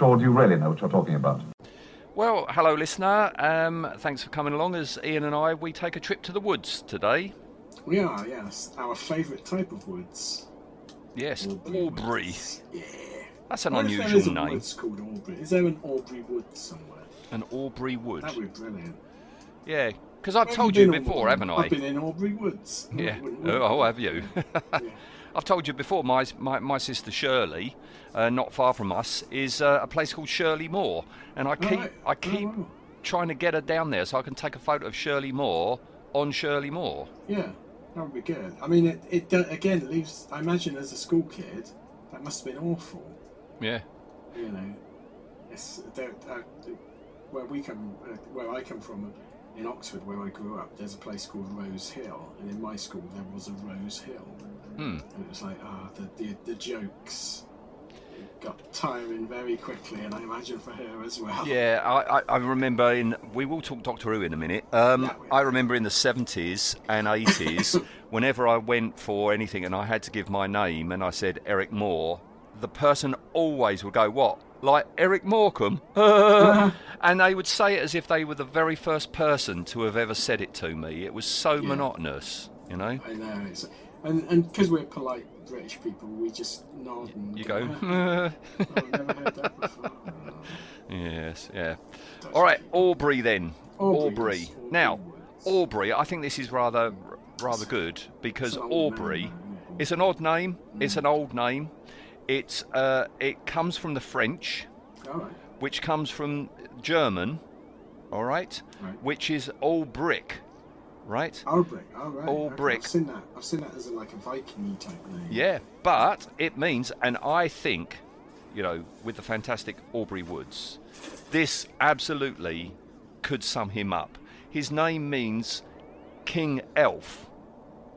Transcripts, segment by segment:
That or do you really know what you're talking about? Well, hello, listener. Um, thanks for coming along as Ian and I we take a trip to the woods today. We are, yes. Our favourite type of woods. Yes, Aubrey Aubrey. woods. Yeah. That's an What if there is unusual a name. woods called Aubrey? Is there an Aubrey wood somewhere? An Aubrey wood. That would be brilliant. Yeah, because I've Where told have you before, Aubrey? haven't I? I've been in Aubrey Woods. Yeah. Oh, oh, have you? I've told you before. My my, my sister Shirley, uh, not far from us, is uh, a place called Shirley Moor, and I keep right. I Oh, keep wow. trying to get her down there so I can take a photo of Shirley Moor on Shirley Moor. Yeah, that would be good. I mean, it, it do- again leaves. I imagine as a school kid, that must have been awful. Yeah. You know, it's there, uh, where we come, uh, where I come from, in Oxford, where I grew up. There's a place called Rose Hill, and in my school there was a Rose Hill, Hmm. and it was like ah, the, the the jokes got tiring very quickly, and I imagine for her as well. Yeah, I, I, I remember in. We will talk Doctor Who in a minute. Um, Yeah, I remember in the 70s and 80s, whenever I went for anything and I had to give my name and I said Eric Moore, the person always would go, What? Like Eric Morecambe? and they would say it as if they were the very first person to have ever said it to me. It was so Yeah. monotonous, you know? I know, it's, and and because we're polite British people, we just nod and You go. go, "Oh, I've never heard that before. Yes, yeah. All right, Aubrey then. Aubrey, Aubrey. Aubrey Now, Aubrey. I think this is rather rather good because old Aubrey. name? It's an odd name. It's an old name. It's uh, it comes from the French, right. which comes from German. All right, Right. which is all brick, right? All brick. All right. All okay, brick. I've seen that. I've seen that as a, like a Viking type name. Yeah, but it means, and I think, you know, with the fantastic Aubrey Woods, this absolutely could sum him up. His name means King Elf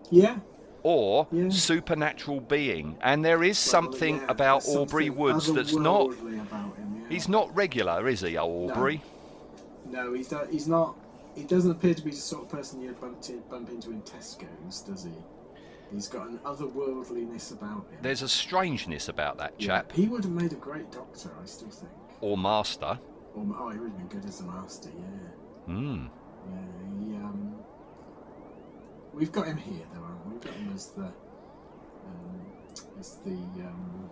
Yeah. or Yeah. supernatural being, and there is Well, something yeah, about Aubrey something Woods that's not. Him, yeah. He's not regular, is he, Aubrey? No, he's not. He's not. He doesn't appear to be the sort of person you'd bump, to, bump into in Tesco's, does he? He's got an otherworldliness about him. There's a strangeness about that Yeah, chap, He would have made a great doctor, I still think. or master. Or, oh, he would have been good as a master, yeah. Hmm. Yeah, he, um, we've got him here, though, haven't we? We've got him as the, um, as the, um,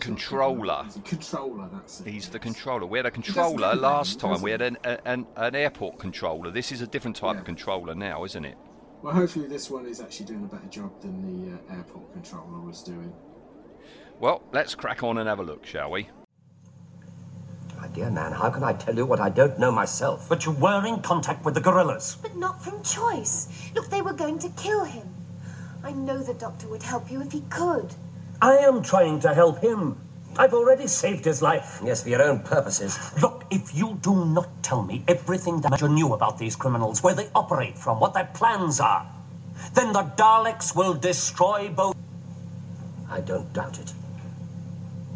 Controller. He's a controller, that's it. He's the controller. We had a controller last name, time. We had an, an, an airport controller. This is a different type Yeah. of controller now, isn't it? Well, hopefully this one is actually doing a better job than the uh, airport controller was doing. Well, let's crack on and have a look, shall we? My dear man, how can I tell you what I don't know myself? But you were in contact with the guerrillas. But not from choice. Look, they were going to kill him. I know the doctor would help you if he could. I am trying to help him. I've already saved his life. Yes, for your own purposes. Look, if you do not tell me everything that you knew about these criminals, where they operate from, what their plans are, then the Daleks will destroy both. I don't doubt it.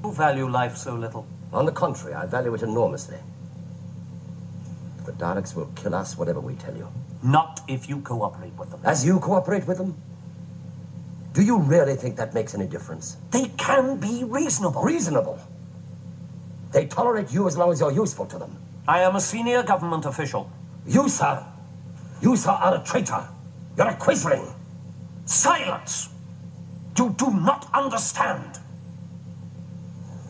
You value life so little. On the contrary, I value it enormously. The Daleks will kill us, whatever we tell you. Not if you cooperate with them. As you cooperate with them? Do you really think that makes any difference? They can be reasonable. Reasonable. They tolerate you as long as you're useful to them. I am a senior government official. You, sir, you, sir, are a traitor. You're a quisling. Silence! You do not understand.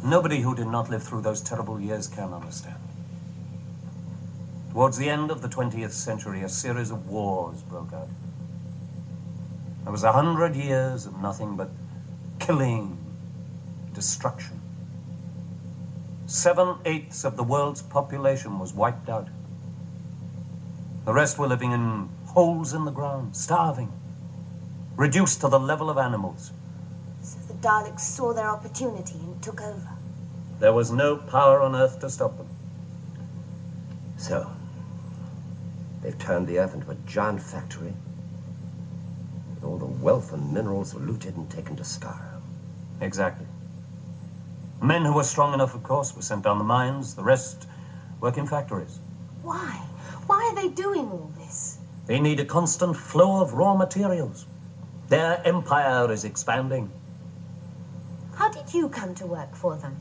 Nobody who did not live through those terrible years can understand. Towards the end of the 20th century, a series of wars broke out. There was a hundred years of nothing but killing, destruction. Seven eighths of the world's population was wiped out. The rest were living in holes in the ground, starving, reduced to the level of animals. So the Daleks saw their opportunity and took over. There was no power on Earth to stop them. So, they've turned the Earth into a giant factory with all the wealth and minerals looted and taken to Skaro. Exactly. Men who were strong enough, of course, were sent down the mines. The rest work in factories. Why? Why are they doing all this? They need a constant flow of raw materials. Their empire is expanding. How did you come to work for them?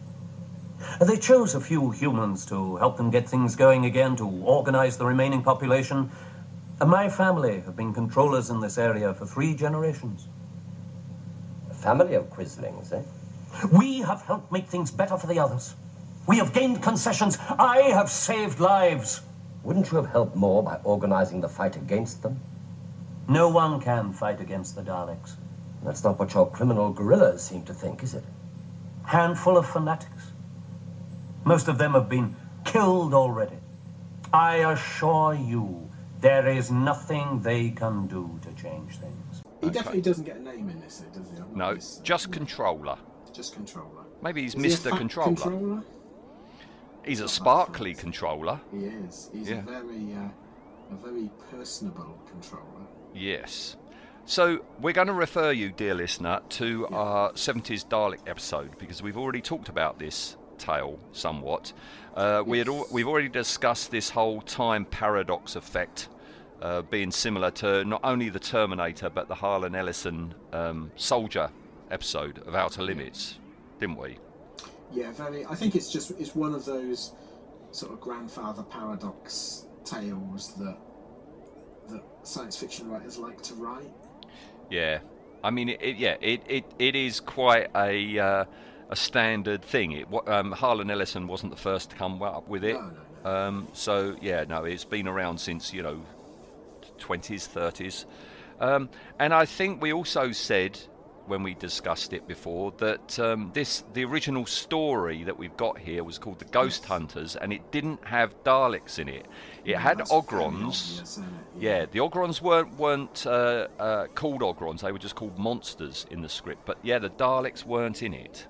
They chose a few humans to help them get things going again, to organize the remaining population. And my family have been controllers in this area for three generations. A family of quislings, eh? We have helped make things better for the others. We have gained concessions. I have saved lives. Wouldn't you have helped more by organizing the fight against them? No one can fight against the Daleks. That's not what your criminal guerrillas seem to think, is it? Handful of fanatics. Most of them have been killed already. I assure you, there is nothing they can do to change things. He definitely doesn't get a name in this, though, does he? I've No, noticed. just controller. just controller. Maybe he's Is he a Mr. fat Controller. controller? He's a sparkly controller. He is. He's Yeah. a very, uh, a very personable controller. Yes. So we're going to refer you, dear listener, to our 70s Dalek episode because we've already talked about this tale somewhat. Uh, we had al- we've already discussed this whole time paradox effect uh, being similar to not only the Terminator but the Harlan Ellison um, Soldier episode of Outer Limits, didn't we? Yeah, very. I think it's just it's one of those sort of grandfather paradox tales that that science fiction writers like to write. Yeah, I mean, it, it, yeah, it, it, it is quite a uh, a standard thing. It um, Harlan Ellison wasn't the first to come up with it, Um, so yeah, no, it's been around since you know twenties, thirties, um, and I think we also said when we discussed it before that um, this the original story that we've got here was called the Ghost Hunters, and it didn't have Daleks in it. It had Ogrons. obvious, isn't? Yeah, the Ogrons weren't weren't uh, uh, called Ogrons; they were just called monsters in the script. But yeah, the Daleks weren't in it.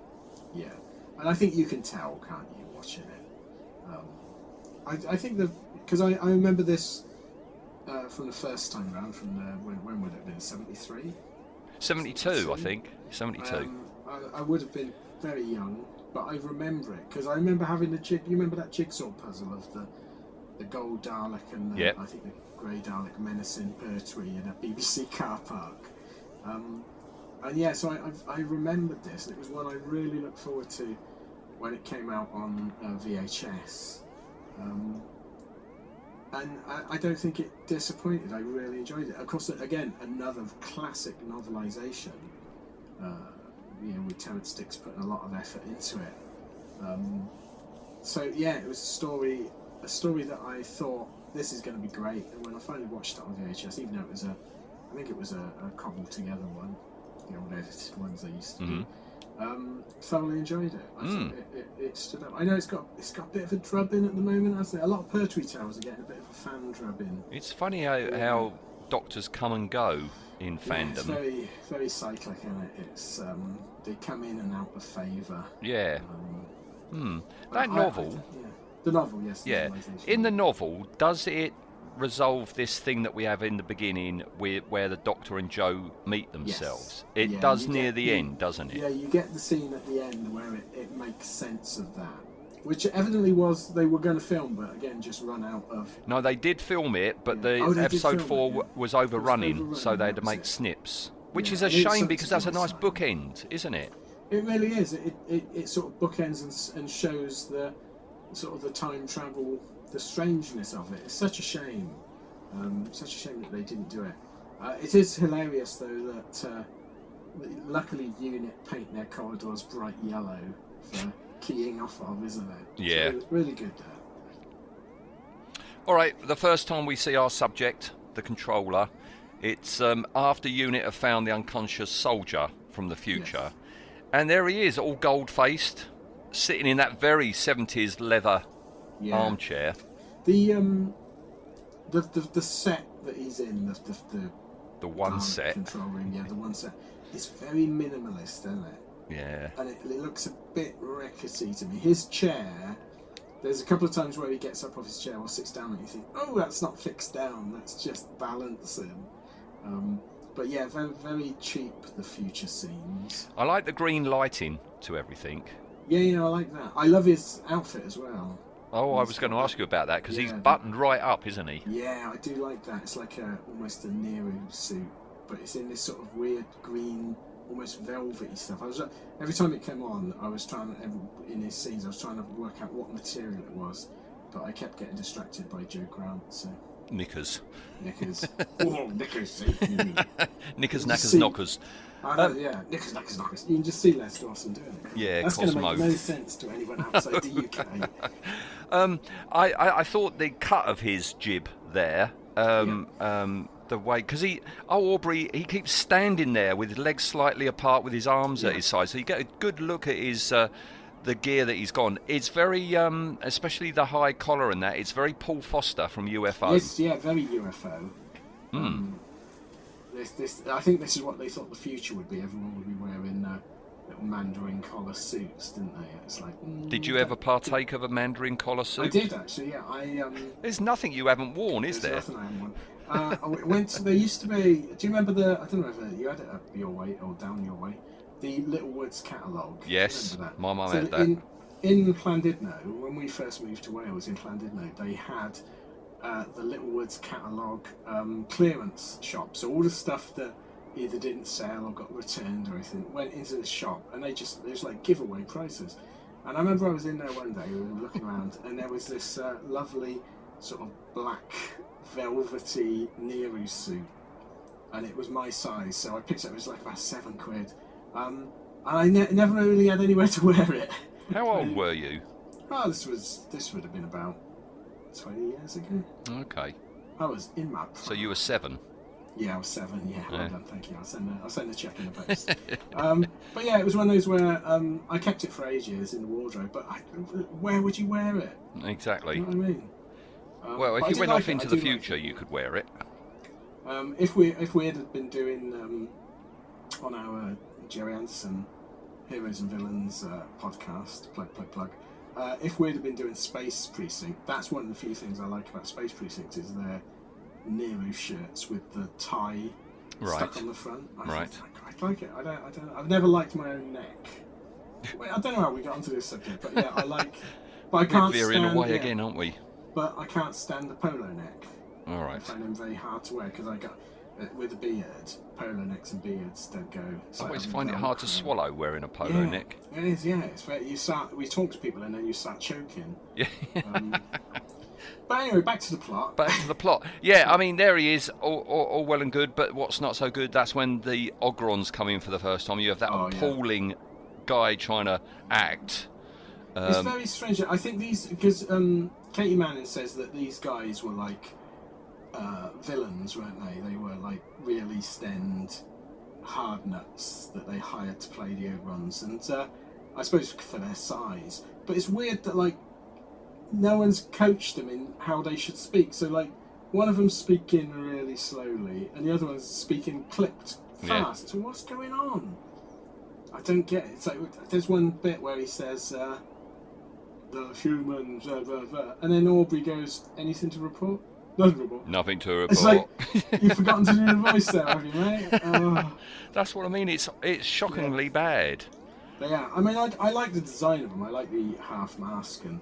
Yeah, and I think you can tell, can't you, watching it? Um, I, I think the because I, I remember this uh, from the first time round. From the when, when would it have been? Seventy three. Seventy-two, I think. Seventy-two. Um, I, I would have been very young, but I remember it because I remember having the jig. You remember that jigsaw puzzle of the the gold Dalek and the, Yep. I think the grey Dalek menacing Pertwee in a BBC car park. Um, and yeah, so I, I, I remembered this, and it was one I really looked forward to when it came out on uh, VHS. Um, and I, I don't think it disappointed. I really enjoyed it. Of course, again, another classic novelisation. Uh, you know, with Terrance Dicks putting a lot of effort into it. Um, so yeah, it was a story, a story that I thought this is going to be great. And when I finally watched it on VHS, even though it was a, I think it was a, a cobbled together one, the old edited ones I used to do. Um, thoroughly enjoyed it. I Mm. it, it, it stood up. I know it's got it's got a bit of a drubbing at the moment, hasn't it? A lot of Pertwee tales are getting a bit of a fan drubbing. It's funny how, how doctors come and go in Yeah, it's fandom. very very cyclic, isn't it? It's um, they come in and out of favour. Yeah. Um, Hmm. That I- novel. I- yeah. The novel, yes. the Yeah. In the novel, does it resolve this thing that we have in the beginning, where, where the Doctor and Jo meet themselves? It Yeah, does near get- the you- end, doesn't it? Yeah, you get the scene at the end where it, it makes sense of that. Which evidently was they were going to film, but again, just run out of. No, they did film it, but the Oh, episode four it, yeah. was overrunning, overrunning, so they had to make snips. Which Yeah, is a shame because that's a nice sign. bookend, isn't it? It really is. It, it, it sort of bookends and, and shows the sort of the time travel, the strangeness of it. It's such a shame. Um, such a shame that they didn't do it. Uh, it is hilarious though that uh, luckily Unit paint their corridors bright yellow for keying off of, isn't it? Yeah. really, really good. There. All right, the first time we see our subject, the controller, it's um, after Unit have found the unconscious soldier from the future. And there he is, all gold faced, sitting in that very 70s leather Yeah. armchair. The um, the, the the set that he's in, the the, the The one set. control room, yeah, the one set, It's very minimalist, isn't it? Yeah. and it, it looks a bit rickety to me. His chair, there's a couple of times where he gets up off his chair or sits down, and you think, oh, that's not fixed down, that's just balancing. Um, but yeah, very, very cheap, the future scenes. I like the green lighting to everything. Yeah, yeah, I like that. I love his outfit as well. Oh, I was going to ask you about that because he's buttoned right up, isn't he? Yeah, I do like that. It's like a almost a Nero suit, but it's in this sort of weird green, almost velvety stuff. I was every time it came on, I was trying in his scenes. I was trying to work out what material it was, but I kept getting distracted by Jo Grant. So Knickers. knickers, oh knickers. Knickers, knackers, see- knockers. I know, yeah, knickers, knickers, knickers. You can just see Les Dawson doing it. Yeah, that's going to make no sense to anyone outside the UK. Um, I, I, I thought the cut of his jib there, um, um, the way, because he, oh, Aubrey, he keeps standing there with his legs slightly apart with his arms at his side, so you get a good look at his. Uh, the gear that he's gone, it's very, um, especially the high collar and that. It's very Paul Foster from UFO. Yes, yeah, very UFO. Hmm. Um, this, this, I think this is what they thought the future would be. Everyone would be wearing uh, Mandarin collar suits, didn't they? It's like. mm, Did you ever partake of a Mandarin collar suit? I did actually. Yeah, I. Um, There's nothing you haven't worn, is there? nothing I haven't worn. Uh, I went to. There used to be. Do you remember the? I don't know if you had it up your way or down your way. The Littlewoods catalogue. Yes, my mum So had that. In, in Llandudno, when we first moved to Wales in Llandudno, they had uh, the Littlewoods catalogue um, clearance shop. So all the stuff that either didn't sell or got returned or anything went into the shop, and they just it was like giveaway prices. And I remember I was in there one day, we were looking around, and there was this uh, lovely sort of black velvety Nero suit, and it was my size, so I picked it up. It was like about seven quid, um, and I ne- never really had anywhere to wear it. How old were you? Oh, this was this would have been about twenty years ago. Okay, I was in my. so you were seven. Yeah, I was seven. Yeah, Yeah. well done, thank you. I'll send the, I'll send the check in the post. um, but yeah, it was one of those where um, I kept it for ages in the wardrobe. But I, where would you wear it? Exactly. You know what I mean? Um, Well, if you went like off it, into the do like future, you could wear it. Um, if we if we had been doing um, on our Gerry Anderson Heroes and Villains uh, podcast, plug plug plug. Uh, if we'd have been doing Space Precinct, that's one of the few things I like about Space Precinct is their Nero shirts with the tie Right. stuck on the front. I Right. think I quite like it. I don't. I don't. I've never liked my own neck. Wait, I don't know how we got onto this subject, but yeah, I like. But I We're can't veering stand. away yeah, again, aren't we? But I can't stand the polo neck. All right. I find them very hard to wear because I got uh, with a beard, polo necks and beards don't go. I always find it hard to swallow wearing a polo yeah, neck. It is, yeah. It's very, you start. We talk to people and then you start choking. Yeah. Um, but anyway, back to the plot. Back to the plot. Yeah, I mean, there he is, all, all, all well and good, but what's not so good, that's when the Ogrons come in for the first time. You have that Oh, yeah. appalling guy trying to act. it's Um, very strange. I think these because um, Katie Manning says that these guys were like uh, villains, weren't they? They were like real East End hard nuts that they hired to play the Ogrons, and uh, I suppose for their size. But it's weird that like no one's coached them in how they should speak. So like one of them's speaking really slowly, and the other one's speaking clipped Yeah. fast. So what's going on? I don't get it. It's like there's one bit where he says. Uh, the humans, blah, blah, blah. and then Aubrey goes, anything to report? Nothing to report. nothing to It's like you've forgotten to do the voice there, have you, mate? Oh. That's what I mean. It's it's shockingly bad. But yeah, I mean, I, I like the design of them. I like the half mask, and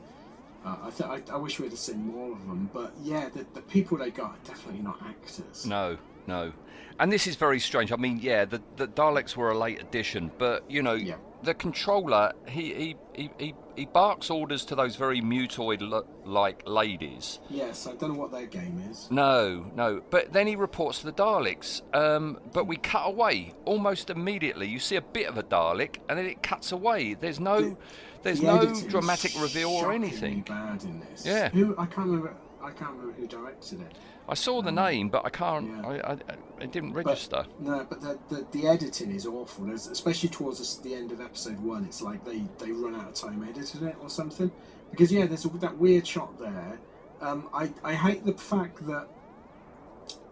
uh, I, th- I I wish we'd have seen more of them. But yeah, the, the people they got are definitely not actors. No, no. And this is very strange. I mean, yeah, the, the Daleks were a late addition, but you know, Yeah. the controller he, he, he, he, he barks orders to those very mutoid-like ladies. Yes, I don't know what their game is. No, no. But then he reports to the Daleks. Um, but we cut away almost immediately. You see a bit of a Dalek, and then it cuts away. There's no, The- there's The no dramatic reveal or anything. Bad in this. Yeah. Who I can't remember. I can't remember who directed it. I saw the name, but I can't. Yeah. I, I, it didn't But- register. no, but the, the the editing is awful. Especially towards the, end of episode one, it's like they, they run out of time editing it or something. Because yeah, there's a, that weird shot there um, I I hate the fact that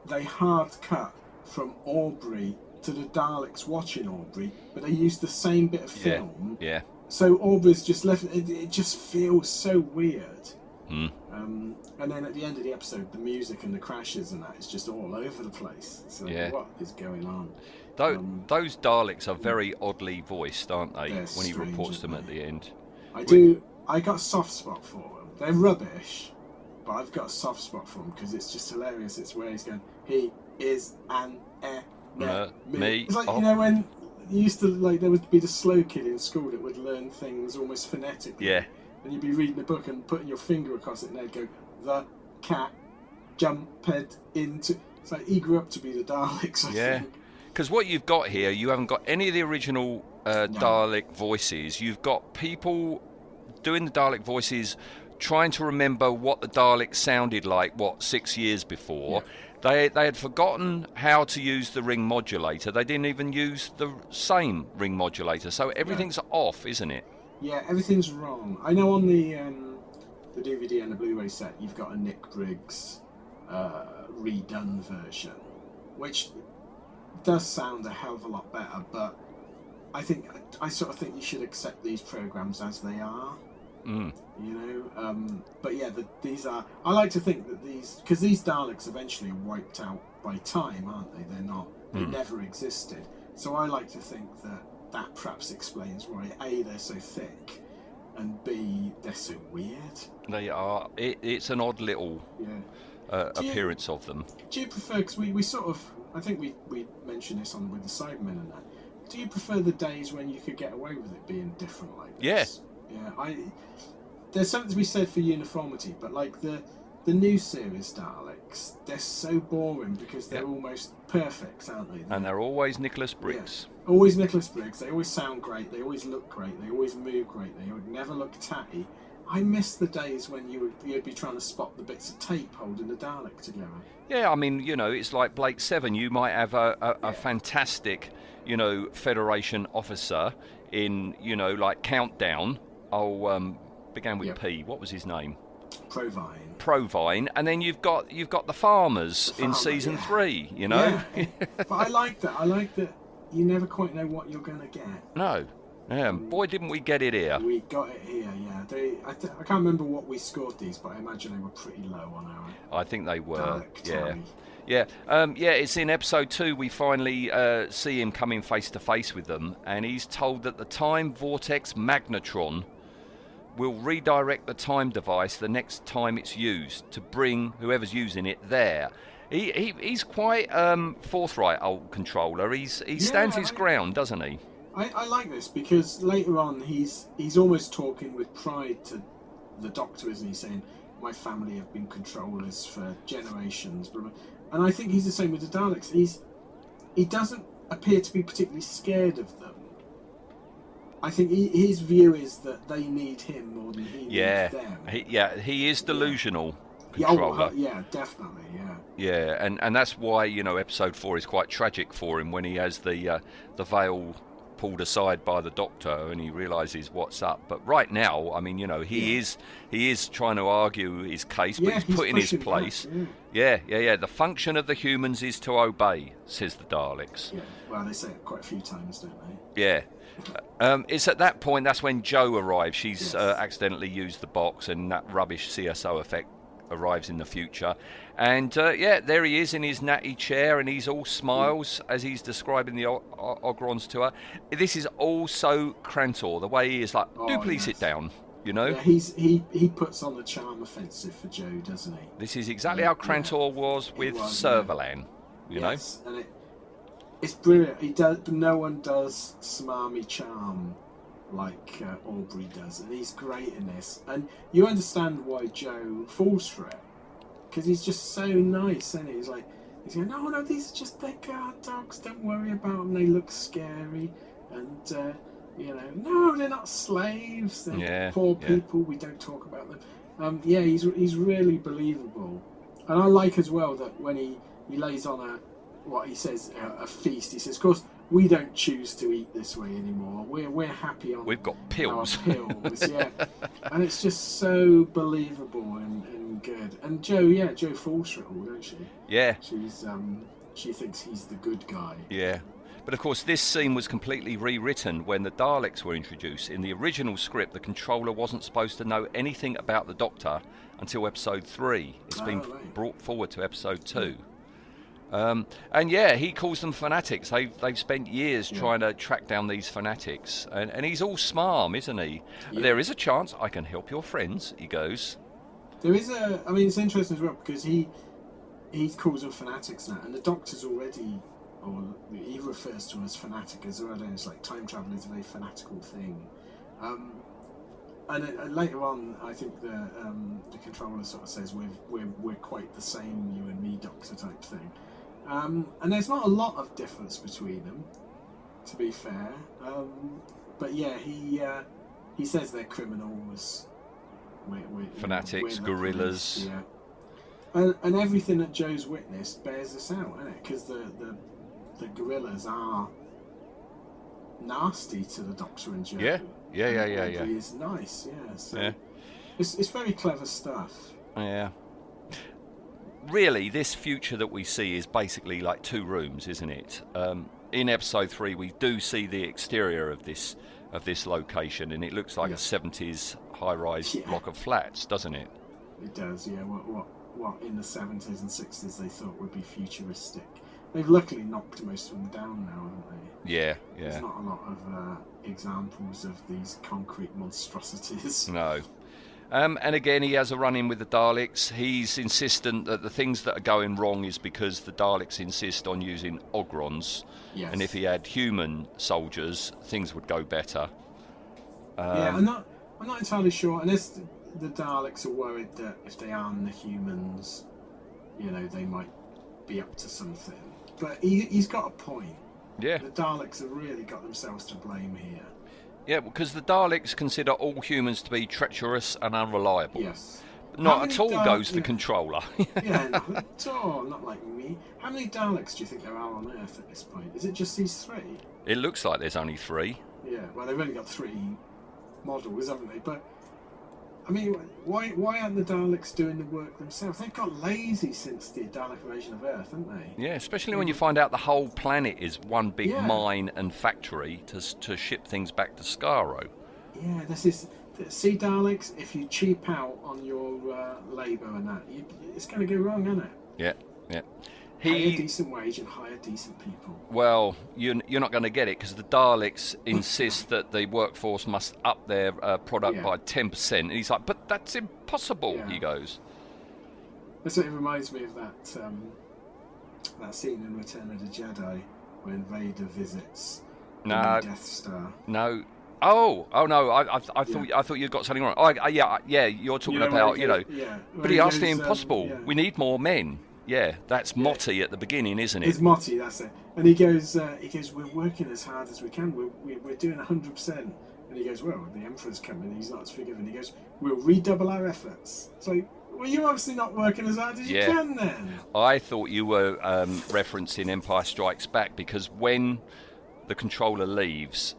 they hard cut from Aubrey to the Daleks watching Aubrey, but they used the same bit of Yeah. film. Yeah. So Aubrey's just left. It, it just feels so weird. Hmm. Um, and then at the end of the episode, the music and the crashes and that is just all over the place. So Yeah. what is going on? Tho- Um, those Daleks are very oddly voiced, aren't they? When he reports them at the end. I do. I got a soft spot for them. They're rubbish, but I've got a soft spot for them because it's just hilarious. It's where he's going. He is an e Uh, me. me, It's like oh. you know when you used to like there would be the slow kid in school that would learn things almost phonetically. Yeah. And you'd be reading a book and putting your finger across it, and they'd go, "The cat jumped into." So like he grew up to be the Daleks. I Yeah. Because what you've got here, you haven't got any of the original uh, No. Dalek voices. You've got people doing the Dalek voices, trying to remember what the Dalek sounded like. What six years before, they they had forgotten how to use the ring modulator. They didn't even use the same ring modulator. So everything's off, isn't it? Yeah, everything's wrong. I know on the um, the DVD and the Blu-ray set, you've got a Nick Briggs uh, redone version, which does sound a hell of a lot better. But I think I sort of think you should accept these programs as they are. Mm. You know, um, but yeah, the, these are. I like to think that these because these Daleks eventually are wiped out by time, aren't they? They're not. They Mm. never existed. So I like to think that that perhaps explains why a they're so thick, and b they're so weird. They are. It, it's an odd little Yeah. uh, Do you- appearance of them. Do you prefer? Because we, we sort of. I think we we mentioned this on with the Cybermen and that. Do you prefer the days when you could get away with it being different like this? Yeah. I. There's something to be said for uniformity, but like the the new series Daleks, they're so boring because they're Yep. almost perfect, aren't they? And they're always Nicholas Briggs. Always Nicholas Briggs. They always sound great. They always look great. They always move great. They would never look tatty. I miss the days when you would you'd be trying to spot the bits of tape holding the Dalek together. Yeah, I mean, you know, it's like Blake Seven. You might have a, a, a fantastic, you know, Federation officer in, you know, like Countdown. Oh, um, began with Yep. P. What was his name? Provine. Provine, and then you've got you've got the farmers in season yeah. three. You know, Yeah. but I like that. I like that. You never quite know what you're going to get. no, yeah, boy, didn't we get it here? We got it here, yeah. They, I, th- I can't remember what we scored these, but I imagine they were pretty low on our I think they were. Yeah. Yeah, um, yeah. It's in episode two. We finally uh, see him coming face to face with them, and he's told that the time vortex magnetron will redirect the time device the next time it's used to bring whoever's using it there. He, he he's quite um, forthright, old controller. He's he stands Yeah, his I- ground, doesn't he? I, I like this because later on he's he's almost talking with pride to the Doctor, isn't he? Saying, "My family have been controllers for generations," and I think he's the same with the Daleks. He's he doesn't appear to be particularly scared of them. I think he, his view is that they need him more than he Yeah, needs them. he, yeah. He is delusional Yeah, controller. yeah, definitely, yeah. Yeah, and, and that's why you know episode four is quite tragic for him when he has the uh, the veil pulled aside by the doctor and he realizes what's up. But right now, I mean, you know, he Yeah. is he is trying to argue his case, but Yeah, he's, he's put in his pushing back, place. yeah. yeah, yeah, yeah. The function of the humans is to obey, says the Daleks. Yeah, well, they say it quite a few times, don't they? Yeah. Um, it's at that point that's when Jo arrives. She's uh, accidentally used the box, and that rubbish CSO effect arrives in the future. And uh, yeah, there he is in his natty chair, and he's all smiles as he's describing the o- o- Ogrons to her. This is all so Crantor, the way he is like, do Oh, please yes. sit down, you know? Yeah, he's he he puts on the charm offensive for Jo, doesn't he? This is exactly how Crantor was with was, yeah. You yes, and it it's brilliant. He does. No one does smarmy charm like uh, Aubrey does, and he's great in this. And you understand why Jo falls for it because he's just so nice, and he? he's like he's going, "No, no, these are just their guard dogs. Don't worry about them. They look scary." And uh, you know, no, they're not slaves. They're Yeah, poor yeah. people. We don't talk about them. Um, yeah, he's he's really believable, and I like as well that when he he lays on a what he says a, a feast. He says, "Of course, we don't choose to eat this way anymore. We're we're happy on We've got pills. pills, yeah. and it's just so believable and, and good. And Jo, yeah, Jo falls for it all, don't she? Yeah, She's um, she thinks he's the good guy. yeah. But of course, this scene was completely rewritten when the Daleks were introduced. In the original script, the controller wasn't supposed to know anything about the Doctor until episode three. It's been Oh, right. brought forward to episode two. Um, and yeah, he calls them fanatics. They've, they've spent years Yeah. trying to track down these fanatics. And, and he's all smarm, isn't he? Yeah. There is a chance I can help your friends, he goes. There is a. I mean, it's interesting as well because he he calls them fanatics now, and the Doctor's already, or he refers to them as fanatic as well. And it's like time travel is a very fanatical thing. Um, and uh, later on, I think the um, the controller sort of says we're, we're we're quite the same, you and me, Doctor type thing. Um, and there's not a lot of difference between them, to be fair. Um, but yeah, he uh, he says they're criminals. We're, we're, Fanatics, we're police, Yeah. And, and everything that Jo's witnessed bears this out, isn't it? Because the, the the guerrillas are nasty to the Doctor and Jo. Yeah. Yeah, yeah, yeah, yeah. Aubrey is nice, yeah. So Yeah. It's, it's very clever stuff. Yeah. Really, this future that we see is basically like two rooms, isn't it? Um, in episode three, we do see the exterior of this of this location, and it looks like Yeah. a '70s high-rise Yeah. block of flats, doesn't it? It does, yeah. What what what in the seventies and sixties they thought would be futuristic. They've luckily knocked most of them down now, haven't they? Yeah, yeah. There's not a lot of uh, examples of these concrete monstrosities. No. Um, and again, he has a run in with the Daleks. He's insistent that the things that are going wrong is because the Daleks insist on using Ogrons, Yes. and if he had human soldiers, things would go better. yeah, Um, I'm not. I'm not entirely sure. Unless the, the Daleks are worried that if they arm the humans, you know, they might be up to something. But he, he's got a point. Yeah. The Daleks have really got themselves to blame here. Yeah, because the Daleks consider all humans to be treacherous and unreliable. Yes. Not at all Dal- goes the yeah. controller. yeah, not at all. Not like me. How many Daleks do you think there are on Earth at this point? Is it just these three? it looks like there's only three. Yeah. Well, they've only got three models, haven't they? But I mean, why why aren't the Daleks doing the work themselves? They've got lazy since the Dalek invasion of Earth, haven't they? Yeah, especially when you find out the whole planet is one big Yeah. mine and factory to, to ship things back to Skaro. Yeah, this is. See, Daleks, if you cheap out on your uh, labour and that, you, it's going to go wrong, isn't it? Yeah, yeah. Hire a decent wage and hire decent people. well, you're, you're not going to get it because the Daleks insist that the workforce must up their uh, product Yeah. by 10%. And he's like, but that's impossible, Yeah. he goes. That's what it reminds me of that um, that scene in Return of the Jedi when Vader visits No. Death Star. No. Oh, oh no! I, I, I thought I thought you'd got something wrong. Oh, I, yeah, yeah. You're talking You know, about he you know, yeah, but he he asked the um, impossible. yeah. We need more men. Yeah, that's Motti at the beginning, isn't it? It's Motti, that's it. And he goes, uh, he goes, we're working as hard as we can. We're, we're, we're doing 100%. And he goes, well, the Emperor's coming. He's not as forgiving. He goes, we'll redouble our efforts. It's like, well, you're obviously not working as hard as you can then. I thought you were um, referencing Empire Strikes Back because when the controller leaves,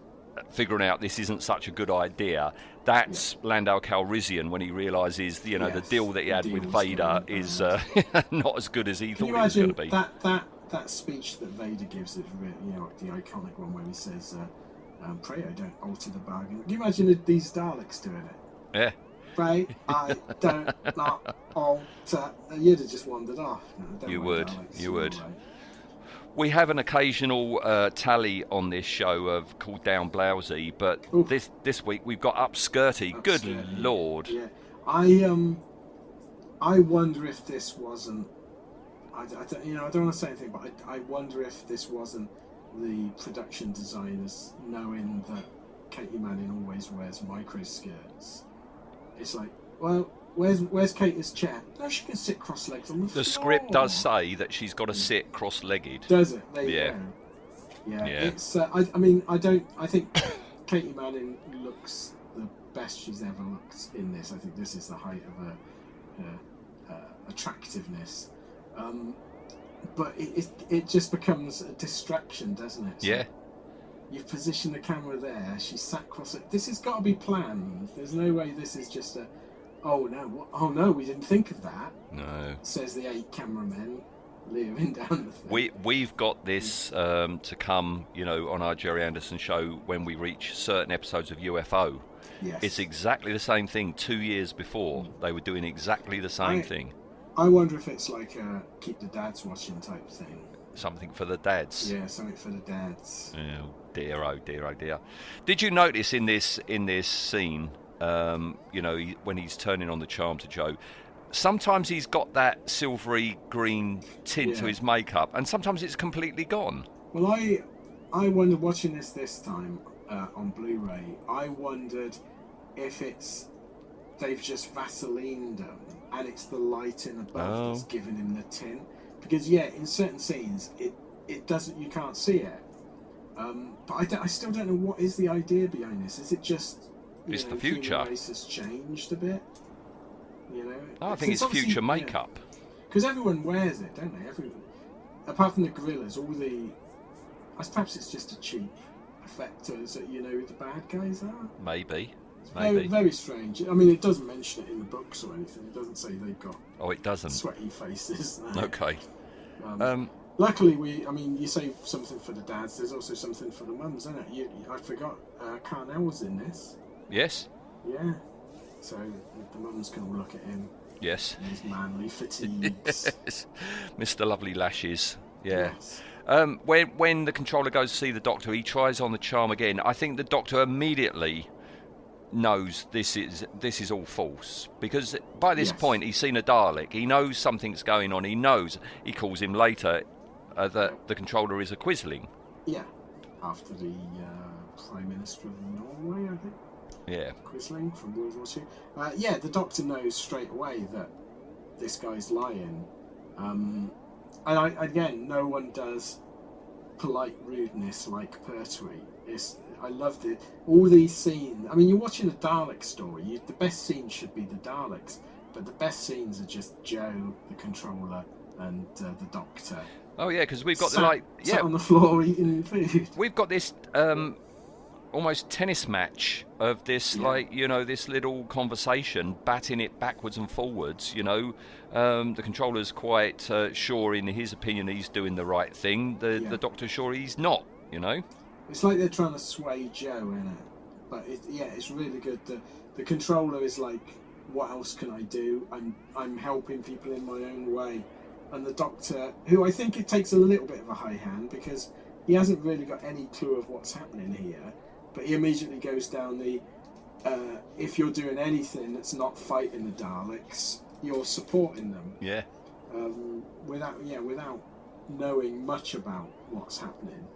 figuring out this isn't such a good idea, that's Lando Calrissian when he realises, you know, the deal that he had with Vader is uh, not as good as he Can thought you it was going to be. that, that, that speech that Vader gives is really, you know, the iconic one where he says, uh, um, pray I don't alter the bargain. Can you imagine these Daleks doing it? Yeah. Pray I don't not alter. You'd have just wandered off. No, You would, you would. all right. We have an occasional uh, tally on this show of called down blousy, but Oof. this this week we've got up skirty. Good Upskirty. lord! Yeah, I um, I wonder if this wasn't. I, I don't, you know, I don't want to say anything, but I, I wonder if this wasn't the production designers knowing that Katie Manning always wears micro skirts. It's like, well, where's where's Katie's chair? No, she can sit cross-legged on the floor. The script does say that she's got to sit cross-legged. Does it? There you Yeah. go. Yeah, Yeah. it's. Uh, I, I mean, I don't. I think Katie Manning looks the best she's ever looked in this. I think this is the height of her, her uh, attractiveness. Um, but it, it it just becomes a distraction, doesn't it? So Yeah, You've positioned the camera there. She's sat across it. This has got to be planned. There's no way this is just a. Oh no! Oh no! We didn't think of that. No. Says the eight cameramen leering down the thing. We we've got this um, to come, you know, on our Gerry Anderson show when we reach certain episodes of UFO. Yes. It's exactly the same thing. Two years before, they were doing exactly the same I- thing. I wonder if it's like a keep the dads watching type thing. Something for the dads. Yeah, something for the dads. Oh dear, oh dear, oh dear. Did you notice in this in this scene, um, you know, he, when he's turning on the charm to Jo, sometimes he's got that silvery green tint to his makeup, and sometimes it's completely gone. Well, I I wondered watching this this time uh, on Blu-ray. I wondered if it's they've just Vaselined them and it's the light lighting above that's Oh. giving him the tint. Because yeah, in certain scenes it it doesn't you can't see it. Um, but I, don't- I still don't know what is the idea behind this. Is it just you It's know, the future. Race has changed a bit. You know, Oh, I think it's obviously- future makeup. Because everyone wears it, don't they? Everyone, apart from the guerrillas, all the. I suppose perhaps it's just a cheap effect as you know who the bad guys are. Maybe, It's very, very strange. I mean, it doesn't mention it in the books or anything. It doesn't say they've got Oh, it doesn't. sweaty faces. no. Okay. Um, Um, luckily, we. I mean, you say something for the dads. There's also something for the mums, isn't it? You, I forgot. Uh, Carnell was in this. Yes, Yeah. So the mums can all look at him yes. his manly fatigues. Mr. Lovely Lashes. Yeah. Yes. Um, when when the controller goes to see the doctor, he tries on the charm again. I think the doctor immediately knows this is this is all false because by this Yes. point he's seen a Dalek. He knows something's going on. He knows. He calls him later uh, that the controller is a Quisling. Yeah, after the uh, Prime Minister of Norway, I think, Yeah. Quisling from World War Two. Uh, yeah, the Doctor knows straight away that this guy's lying. Um, and I, again, no one does polite rudeness like Pertwee. It's, I loved it. All these scenes. I mean, you're watching a Dalek story. You, the best scenes should be the Daleks, but the best scenes are just Jo, the controller, and uh, the Doctor. Oh yeah, because we've got the sat, like sat yeah on the floor eating food. we've got this um, almost tennis match of this Yeah. like you know this little conversation batting it backwards and forwards you know um, the controller's quite uh, sure in his opinion he's doing the right thing the Yeah. the doctor's sure he's not you know It's like they're trying to sway Jo in it, but it, yeah, it's really good. The the controller is like, what else can I do? I'm I'm helping people in my own way, and the doctor, who I think it takes a little bit of a high hand because he hasn't really got any clue of what's happening here, but he immediately goes down the, uh, if you're doing anything that's not fighting the Daleks, you're supporting them. Yeah. Um, without yeah without knowing much about what's happening.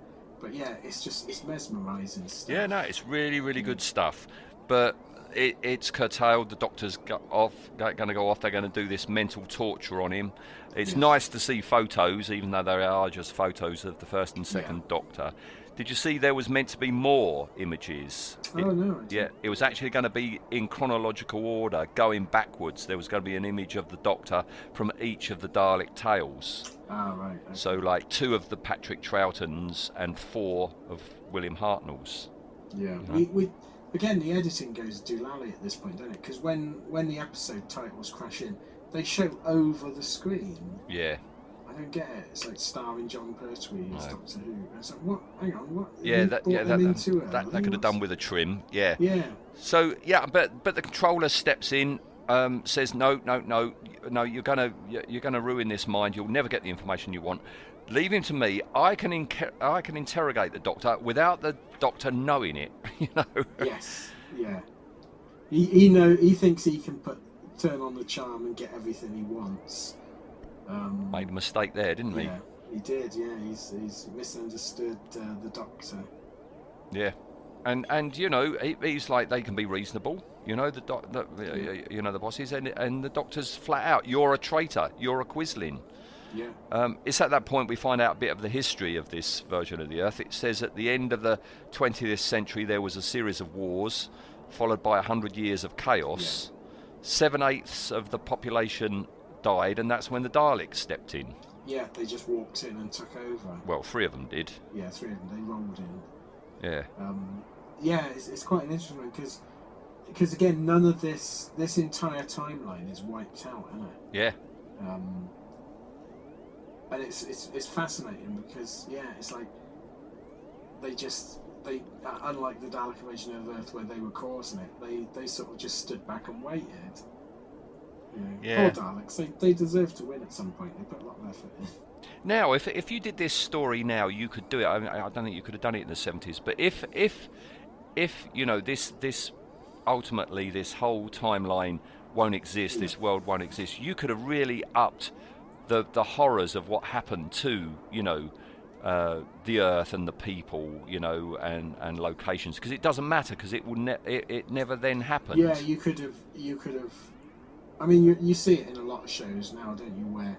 But yeah, it's just it's mesmerising stuff. yeah no it's really really good stuff. But it, it's curtailed. The doctor's go off going to go off. They're going to do this mental torture on him. It's Yes. nice to see photos even though they are just photos of the first and second doctor did you see there was meant to be more images Oh no! Yeah, it was actually going to be in chronological order, going backwards. There was going to be an image of the Doctor from each of the Dalek tales. Ah right. okay. So, like two of the Patrick Troughtons and four of William Hartnell's. yeah, we, we again the editing goes doolally at this point, doesn't it? Because when when the episode titles crash in, they show over the screen. Yeah, I don't get it. It's like starring Jon Pertwee as No. Doctor Who. And It's like what? Hang on, what? yeah, that, yeah, that, that, that, they could have done with a trim. Yeah. Yeah. So yeah, but but the controller steps in, um, says no, no, no, no. You're gonna you're gonna ruin this mind. You'll never get the information you want. Leave him to me. I can inca- I can interrogate the doctor without the doctor knowing it. You know. Yes. Yeah. He he know he thinks he can put turn on the charm and get everything he wants. Um, Made a mistake there, didn't he? Yeah, he did. Yeah, he's he's misunderstood uh, the Doctor. Yeah, and and you know he, he's like they can be reasonable. You know the, doc, the you know the bosses and and the doctor's flat out. You're a traitor. You're a Quisling. Yeah. Um, it's at that point we find out a bit of the history of this version of the Earth. It says at the end of the 20th century there was a series of wars, followed by a hundred years of chaos. Seven eighths of the population died, and that's when the Daleks stepped in. Yeah, they just walked in and took over. Well, three of them did. Yeah, three of them. They rolled in. Yeah. Um, yeah, it's, it's quite an interesting one because because again, none of this this entire timeline is wiped out, isn't it? Yeah. Um, and it's, it's it's fascinating because yeah, it's like they just they uh, unlike the Dalek invasion of Earth where they were causing it, they they sort of just stood back and waited. Yeah. Poor Daleks, they they deserve to win at some point. They put a lot of effort in. Now, if if you did this story now, you could do it. I, mean, I don't think you could have done it in the seventies. But if if if you know this this ultimately this whole timeline won't exist, this world won't exist, you could have really upped the the horrors of what happened to you know. Uh, the earth and the people, you know, and, and locations, because it doesn't matter, because it will ne- it, it never then happened. Yeah, you could have. You could have. I mean, you, you see it in a lot of shows now, don't you? Where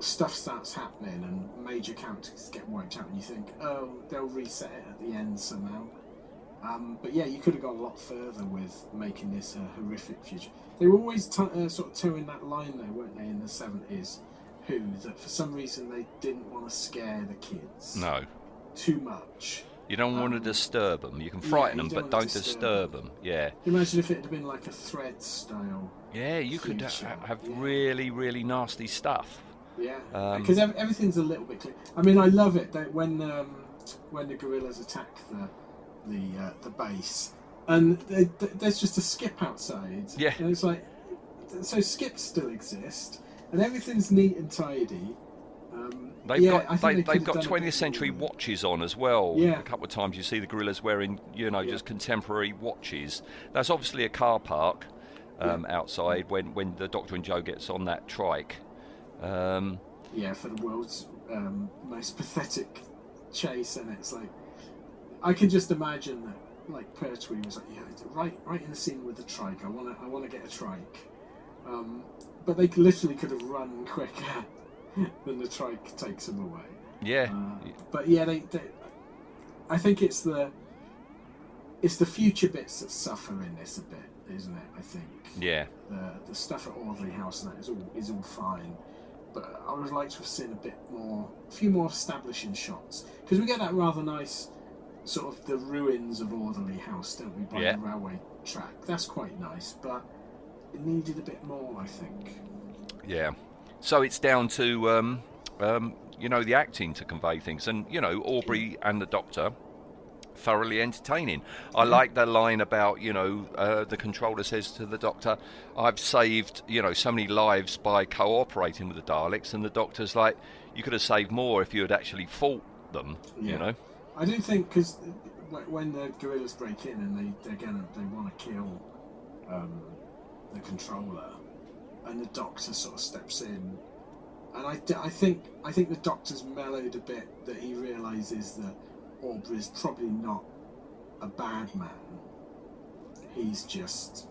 stuff starts happening and major characters get wiped out, and you think, oh, they'll reset it at the end somehow. Um, but yeah, you could have gone a lot further with making this a horrific future. They were always t- uh, sort of towing that line, though, weren't they, in the seventies? Who that for some reason they didn't want to scare the kids No, too much. You don't want to Um, disturb them. You can yeah, frighten you them, don't but don't disturb disturb them. Yeah. Imagine if it had been like a thread style. Yeah, you could ha- have yeah. really, really nasty stuff. Yeah, Um, because ev- everything's a little bit clear. I mean, I love it that when um, when the guerrillas attack the the uh, the base, and they, th- there's just a skip outside. Yeah. and it's like so skips still exist, and everything's neat and tidy. They've yeah, got they, they've got 20th century watches on as well. Yeah. A couple of times you see the guerrillas wearing, you know, Yeah. just contemporary watches. That's obviously a car park um, outside when, when the Doctor and Jo gets on that trike. Um, yeah, for the world's um, most pathetic chase, and it's like I can just imagine that, like Pertwee was like, yeah, right, right in the scene with the trike. I want to, I want to get a trike, um, but they literally could have run quicker than the trike takes him away. yeah. Uh, but yeah, they, they, I think it's the, it's the future bits that suffer in this a bit, isn't it? I think yeah. the the stuff at Auderly House and that is all is all fine, but I would like to have seen a bit more, a few more establishing shots because we get that rather nice sort of the ruins of Auderly House, don't we, by Yeah. the railway track? That's quite nice, but it needed a bit more, I think. Yeah. So it's down to, um, um, you know, the acting to convey things. And, you know, Aubrey and the Doctor, thoroughly entertaining. I like the line about, you know, uh, the controller says to the Doctor, I've saved, you know, so many lives by cooperating with the Daleks. And the Doctor's like, you could have saved more if you had actually fought them, you know? I do think because when the guerrillas break in and they they're gonna they want to kill um, the controller, and the doctor sort of steps in, and I, I think I think the doctor's mellowed a bit that he realizes that Aubrey's probably not a bad man. He's just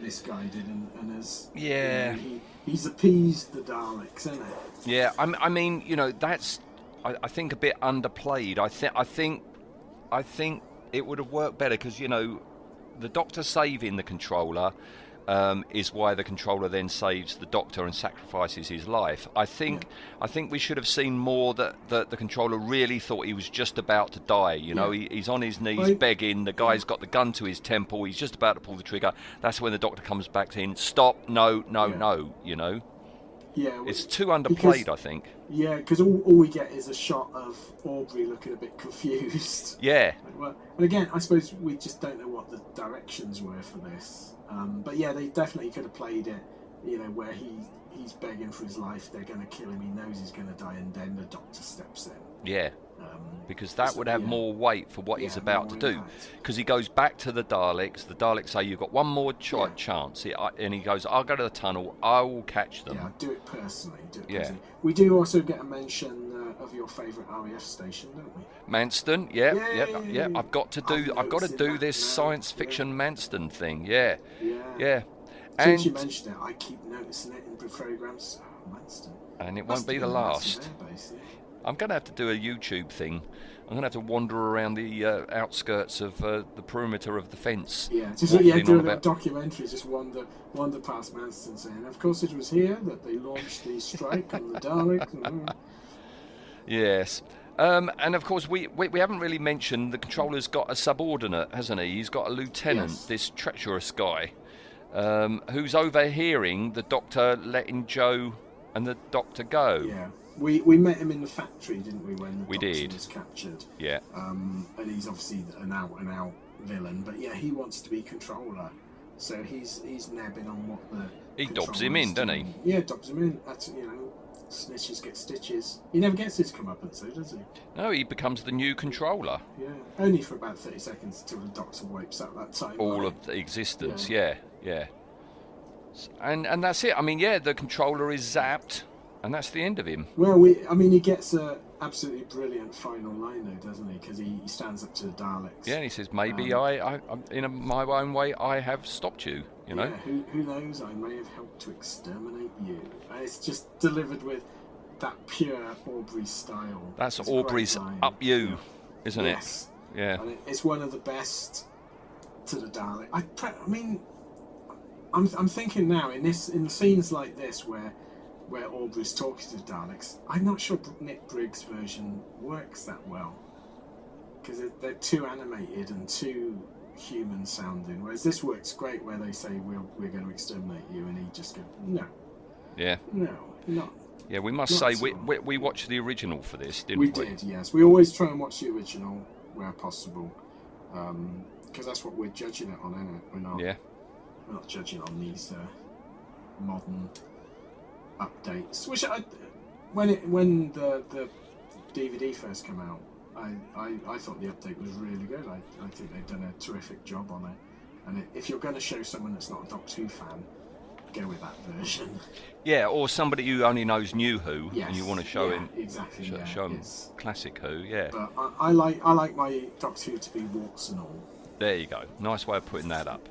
misguided and, and has you know, Yeah. he, he's appeased the Daleks, isn't it? Yeah, I mean, you know, that's I, I think a bit underplayed. I think I think I think it would have worked better because you know, the Doctor saving the controller um, is why the controller then saves the Doctor and sacrifices his life. I think I think we should have seen more that, that the controller really thought he was just about to die. You know, Yeah. he, he's on his knees Well, begging. The guy's got the gun to his temple. He's just about to pull the trigger. That's when the Doctor comes back in. Stop! No! No! Yeah. No! You know, Yeah, it's too underplayed. because- I think. Yeah, because all, all we get is a shot of Aubrey looking a bit confused. Yeah. And again, I suppose we just don't know directions were for this. Um, but yeah, they definitely could have played it, you know, where he he's begging for his life. They're going to kill him. He knows he's going to die, and then the doctor steps in. Yeah, Um, because that would have yeah. more weight for what he's about to do. Because he goes back to the Daleks. The Daleks say, "You've got one more ch- Yeah. chance," He- I- and he goes, "I'll go to the tunnel. I will catch them." Yeah, do it personally. Do it Yeah. personally. We do also get a mention of your favourite RAF station, don't we? Manston, yeah, Yeah, yeah, yeah, yeah. yeah. I've got to do. I've got to do this now, science yeah. fiction Manston thing. Yeah, Yeah. yeah. Since you mentioned it, I keep noticing it in the programmes. Oh, Manston. and it Must won't be the been a massive last. airbase, yeah. I'm going to have to do a YouTube thing. I'm going to have to wander around the uh, outskirts of uh, the perimeter of the fence. Yeah, just yeah, on do a little about- documentary, just wander wander past Manston saying, of course it was here that they launched the strike on the Daleks. Yes. Um, and of course, we, we, we haven't really mentioned the controller's got a subordinate, hasn't he? He's got a lieutenant, Yes. this treacherous guy, um, who's overhearing the doctor letting Jo and the doctor go. Yeah, we we met him in the factory, didn't we? When the We doctor did. was captured. Yeah. Um, and he's obviously an out and out villain, but yeah, he wants to be controller. So he's he's nabbing on what the He dobs him in, doesn't he? Yeah, dobs him in. That's you know, snitches get stitches. He never gets his comeuppance, though, does he? No, he becomes the new controller. Yeah, only for about thirty seconds until the doctor wipes out that time. all of the existence. Yeah, yeah. S- And and that's it. I mean, yeah, the controller is zapped, and that's the end of him. Well, we, I mean, he gets a absolutely brilliant final line though, doesn't he? Because he, he stands up to the Daleks. Yeah, and he says, maybe Um, I, I, in a, my own way, I have stopped you. You know. Yeah, who, who knows? I may have helped to exterminate you. And it's just delivered with that pure Aubrey style. That's It's Aubrey's up you, isn't it? yes. it? Yeah. And it, it's one of the best to the Dalek. I, pre- I mean, I'm, I'm thinking now in this in scenes like this where where Aubrey's talking to the Daleks, I'm not sure Nick Briggs' version works that well because they're, too animated and too human sounding. Whereas this works great where they say we're we're going to exterminate you, and he just goes no, Yeah. no, not. Yeah. We must say we, so. we we watched the original for this, didn't We we? did, yes. We always try and watch the original where possible, because that's what we're judging it on, isn't it? We're not. Yeah. We're not judging on these uh, modern updates. Which I, when it when the the DVD first came out, I, I, I thought the update was really good. I, I think they've done a terrific job on it. And if you're going to show someone that's not a Doctor Who fan, go with that version. Yeah, or somebody who only knows New Who, and you want to show yeah, him exactly, show, yeah, show it's- classic Who. Yeah. But I, I like I like my Doctor Who to be warts and all. There you go. Nice way of putting that up.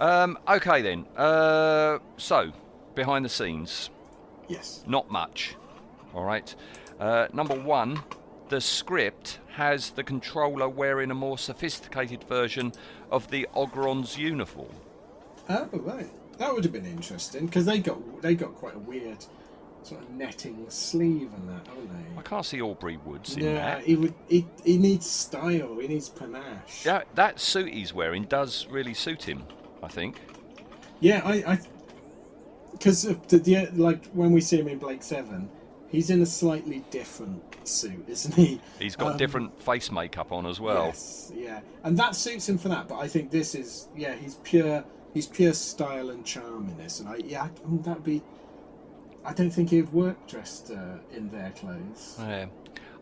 Um, okay then. Uh, so, behind the scenes, Yes. not much. All right. Uh, number one, the script has the controller wearing a more sophisticated version of the Ogron's uniform. Oh right, that would have been interesting because they got they got quite a weird sort of netting sleeve and that, haven't they? I can't see Aubrey Woods in there. Yeah, that. he would. He, he needs style. He needs panache. Yeah, that suit he's wearing does really suit him. I think. Yeah, I, I, because the, the like when we see him in Blake Seven, he's in a slightly different suit, isn't he? He's got Um, different face makeup on as well. Yes, yeah, and that suits him for that. But I think this is yeah, he's pure. He's pure style and charm in this, and I yeah, I, mm, that'd be. I don't think he'd work dressed uh, in their clothes. Yeah.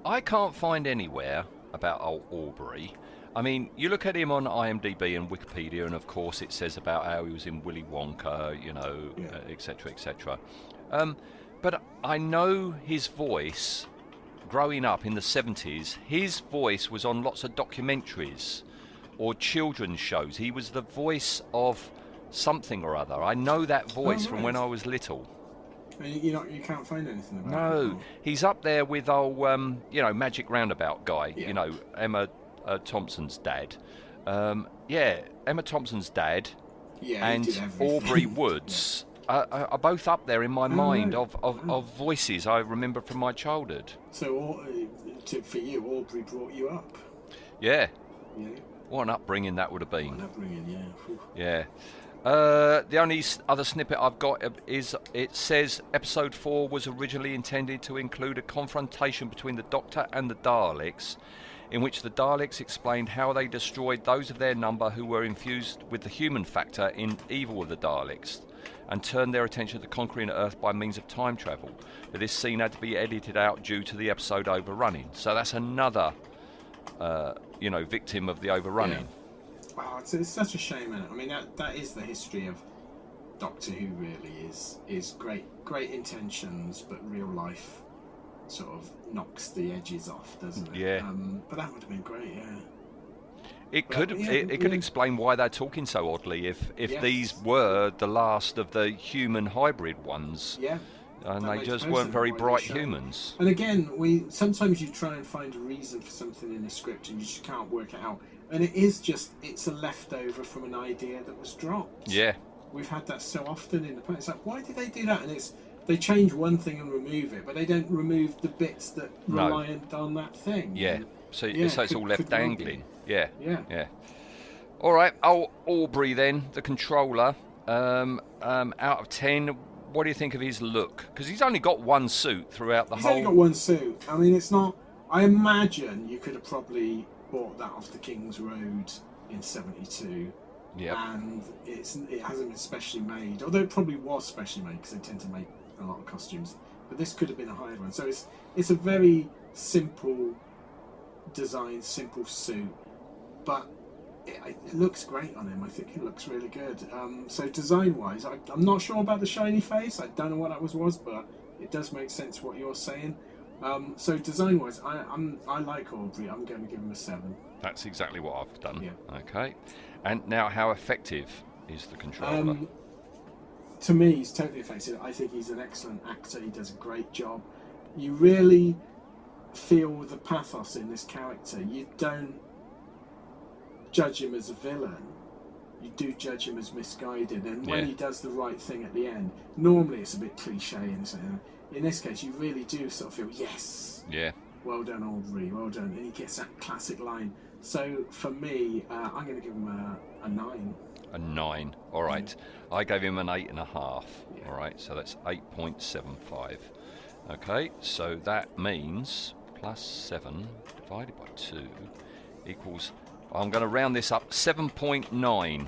I can't find anywhere about old Aubrey. I mean, you look at him on IMDb and Wikipedia, and of course it says about how he was in Willy Wonka, you know, Yeah. uh, etc., etc. Um, but I know his voice. Growing up in the 70s, his voice was on lots of documentaries or children's shows. He was the voice of something or other. I know that voice from when. I was little. You, you know, you can't find anything about No, him. he's up there with old, um, you know, Magic Roundabout guy. Yeah. You know, Emma uh, Thompson's dad. Um, yeah, Emma Thompson's dad Yeah, and. Aubrey Woods are, are are both up there in my Oh, mind of, of, of voices I remember from my childhood. So, uh, for you, Aubrey brought you up. Yeah, Yeah, what an upbringing that would have what been. an upbringing. Yeah. Yeah. Uh, the only other snippet I've got uh, is it says episode 4 was originally intended to include a confrontation between the Doctor and the Daleks, in which the Daleks explained how they destroyed those of their number who were infused with the human factor in Evil of the Daleks, and turned their attention to conquering Earth by means of time travel. But this scene had to be edited out due to the episode overrunning. So that's another, uh, you know, victim of the overrunning. Oh, it's, it's such a shame, I mean, that, that is the history of Doctor Who. Really, is is great, great intentions, but real life sort of knocks the edges off, doesn't it? Yeah. Um, but that would have been great. Yeah. It Well, could yeah, it, it could explain why they're talking so oddly if if Yes. these were the last of the human hybrid ones Yeah. and that they just weren't very bright humans. And again, we sometimes you try and find a reason for something in a script and you just can't work it out. And it is just it's a leftover from an idea that was dropped. Yeah, We've had that so often in the past. It's like, why did they do that? And it's they change one thing and remove it, but they don't remove the bits that No. reliant on that thing. Yeah. So, Yeah, so it's could- all left dangling. Yeah. Yeah. Yeah. All right. Oh, Aubrey then, the controller. Um, um, out of ten, what do you think of his look? Because he's only got one suit throughout the He's whole. He's only got one suit. I mean, it's not. I imagine you could have probably bought that off the King's Road in '72, Yeah. and it's it hasn't been specially made. Although it probably was specially made because they tend to make a lot of costumes. But this could have been a higher one. So it's it's a very simple design, simple suit, but it, it looks great on him. I think it looks really good. Um, so design-wise, I, I'm not sure about the shiny face. I don't know what that was was, but it does make sense what you're saying. Um, so design-wise, I, I'm I like Aubrey. I'm going to give him a seven. That's exactly what I've done. Yeah. Okay. And now, how effective is the controller? Um, to me, he's totally effective. I think he's an excellent actor. He does a great job. You really feel the pathos in this character. You don't judge him as a villain. You do judge him as misguided, and when Yeah. he does the right thing at the end, normally it's a bit cliche. And so, in this case, you really do sort of feel yes, yeah. well done, Aubrey, well done. And he gets that classic line. So for me, uh, I'm going to give him a, a nine. A nine. All right. I gave him an eight and a half. All right. So that's 8.75. Okay. So that means plus seven divided by two equals. I'm going to round this up. 7.9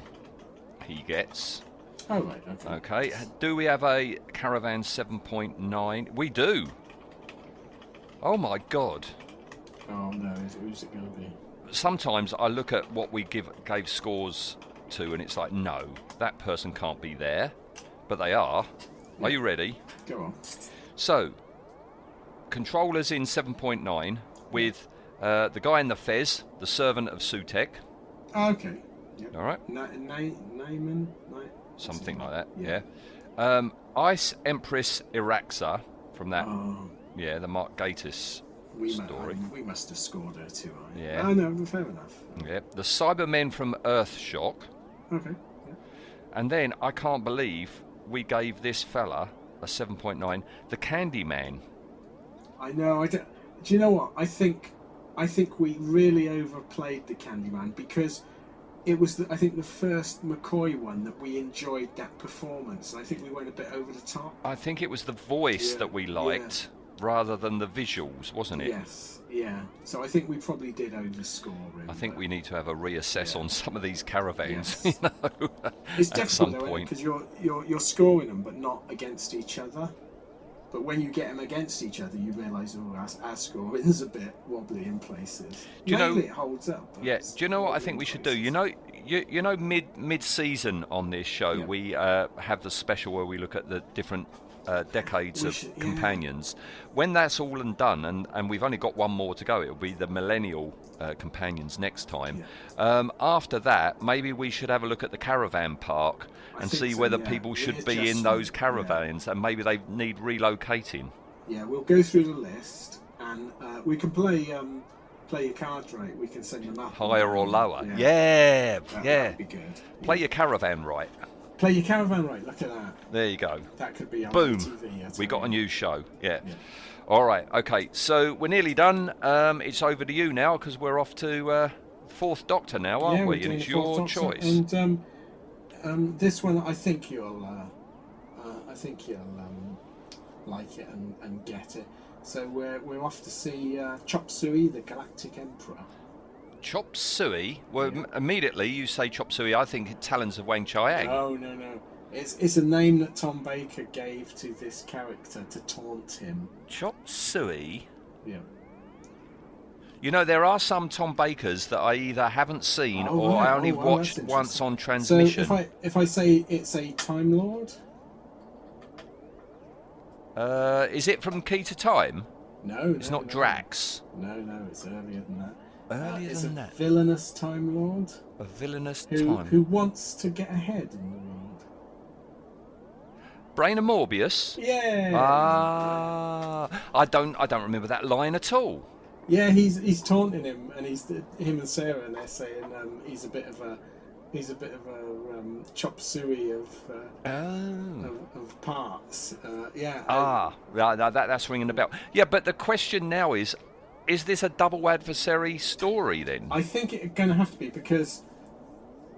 he gets. Oh right, okay. Okay. Do we have a Caravan 7.9? We do. Oh my God. Oh no, who's it going to be? sometimes I look at what we give gave scores to, and it's like, no, that person can't be there, but they are. Are you ready? Go on. So, controllers in 7.9 with uh, the guy in the fez, the servant of Sutekh. Okay. Yep. All right, Na- Na- Namin? Na- something like that. Yeah. Yeah. Um, Ice Empress Iraxxa from that. Oh, Yeah, the Mark Gatiss we, story. um, we must have scored her too high. Yeah. Oh no, fair enough. Yeah, the Cybermen from Earthshock. Okay. Yeah. And then I can't believe we gave this fella a 7.9, the Candyman. I know. I do, do you know what? I think I think we really overplayed the Candyman because it was, the, I think, the first McCoy one that we enjoyed that performance. I think we went a bit over the top. I think it was the voice Yeah, that we yeah. liked rather than the visuals, wasn't it? Yes. Yeah. So I think we probably did overscore him. I think we need to have a reassess Yeah. on some of these caravans, Yes. you know, It's at some difficult point. because you're you're you're scoring them, but not against each other. But when you get them against each other, you realise, oh, our, our scoring's a bit wobbly in places. Do you know- it holds up. Yeah. Do you know what I think in we should do? You know, you, you know, mid mid season on this show, Yeah. we uh, have the special where we look at the different uh, decades of should- yeah. companions. When that's all and done, and, and we've only got one more to go, it'll be the millennial uh, companions next time. Um, after that, maybe we should have a look at the caravan park I and see so, whether yeah. people should be in those yeah. caravans and maybe they need relocating. Yeah, we'll go through the list, and uh, we can play um, play your cards right. We can send them up Higher or lower. Yeah, Yeah, That, yeah. That'd be good. Play your caravan right. Play your caravan right. Look at that. There you go. That could be Boom. TV. We got a new show. Yeah. Yeah. All right. Okay. So we're nearly done. Um, it's over to you now because we're off to uh, Fourth Doctor now, aren't yeah, we? And it's your Doctor, choice. And um, um, this one, I think you'll, uh, uh, I think you'll um, like it and, and get it. So we're we're off to see uh, Chop Suey, the Galactic Emperor. Chop Suey. Well, Yeah. m- immediately you say Chop Suey. I think Talons of Weng-Chiang. No, no, no. It's it's a name that Tom Baker gave to this character to taunt him. Chop Suey. Yeah. You know, there are some Tom Bakers that I either haven't seen Oh, or right. I only Oh, watched once on So transmission. if I if I say it's a Time Lord, Uh, is it from Key to Time? no, It's no, not no. Drax. No, no, it's earlier than that. Earlier than a that. villainous Time Lord A villainous who time. who wants to get ahead in the world. Brain of Morbius. Yeah. Ah, I don't. I don't remember that line at all. Yeah, he's he's taunting him, and he's him and Sarah, and they're saying um, he's a bit of a he's a bit of a um, chop suey of, uh, Oh. of of parts. Uh, yeah. Ah, that, that, that's ringing the bell. Yeah, but the question now is is this a double adversary story then? I think it's going to have to be because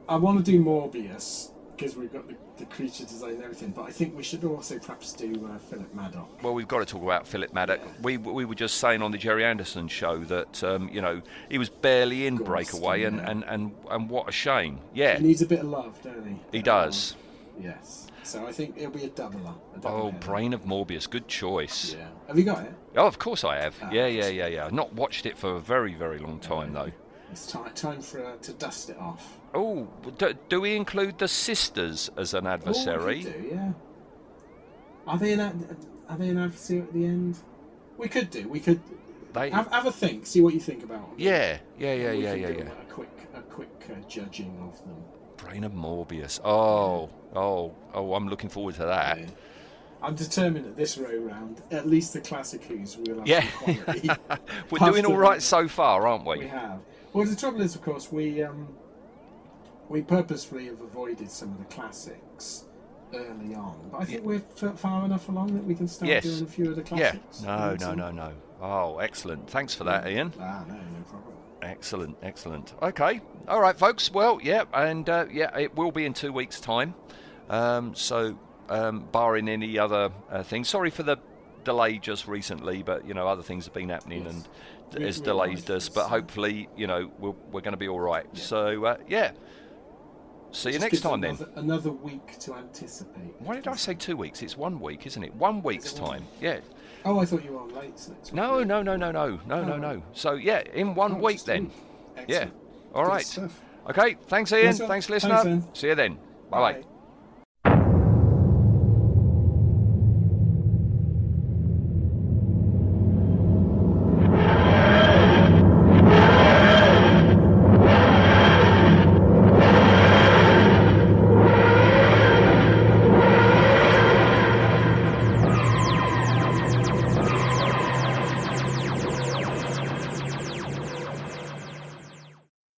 I want to do Morbius because we've got the, the creature design and everything, but I think we should also perhaps do uh, Philip Madoc. Well, we've got to talk about Philip Madoc. We we were just saying on the Gerry Anderson show that um, you know he was barely in Ghost, Breakaway, and, yeah. and, and, and what a shame. Yeah, He needs a bit of love, don't he? he does. Um, yes. So I think it'll be a double Oh, header. Brain of Morbius, good choice. Yeah. Have you got it? Oh, of course I have. Ah, Yeah, yeah, yeah, yeah. Not watched it for a very, very long time though. It's time time for uh, to dust it off. Oh, do, do we include the sisters as an Oh, we adversary? could do, yeah. Are they an are they an adversary at the end? We could do. We could They- have, have a think. See what you think about them. Yeah, yeah, yeah, yeah, yeah, yeah. A quick a quick uh, judging of them. Brain of Morbius. Oh, oh, oh! I'm looking forward to that. Yeah. I'm determined that this row round, at least the classic Who's will have Yeah. some quality. We're Have doing all right be. so far, aren't we? We have. Well, the trouble is, of course, we um, we purposefully have avoided some of the classics early on, but I think we're f- far enough along that we can start Yes. doing a few of the classics. Yeah. classics. No, no, so? no, no. Oh, excellent. Thanks for that, Ian. Ah, no, no problem. Excellent, excellent. Okay, all right, folks. Well, yeah, and uh, yeah, it will be in two weeks' time. Um, so, um, barring any other uh, things, sorry for the delay just recently, but you know, other things have been happening Yes. and We- has delayed us. But hopefully, you know, we're, we're going to be all right. So, uh, yeah. See you Just next gives time then. another, Another week to anticipate. Why did I say two weeks? It's one week, isn't it? One week's one time. Yeah. Oh, I thought you were on late next week. No, no, no, no, no, no, no, Oh. no. So yeah, in one Oh, week then. week. Yeah. Excellent. All Good right. stuff. Okay. Thanks, Ian. Nice one. Thanks, Thanks, listener. Ian. See you then. Bye bye. Bye.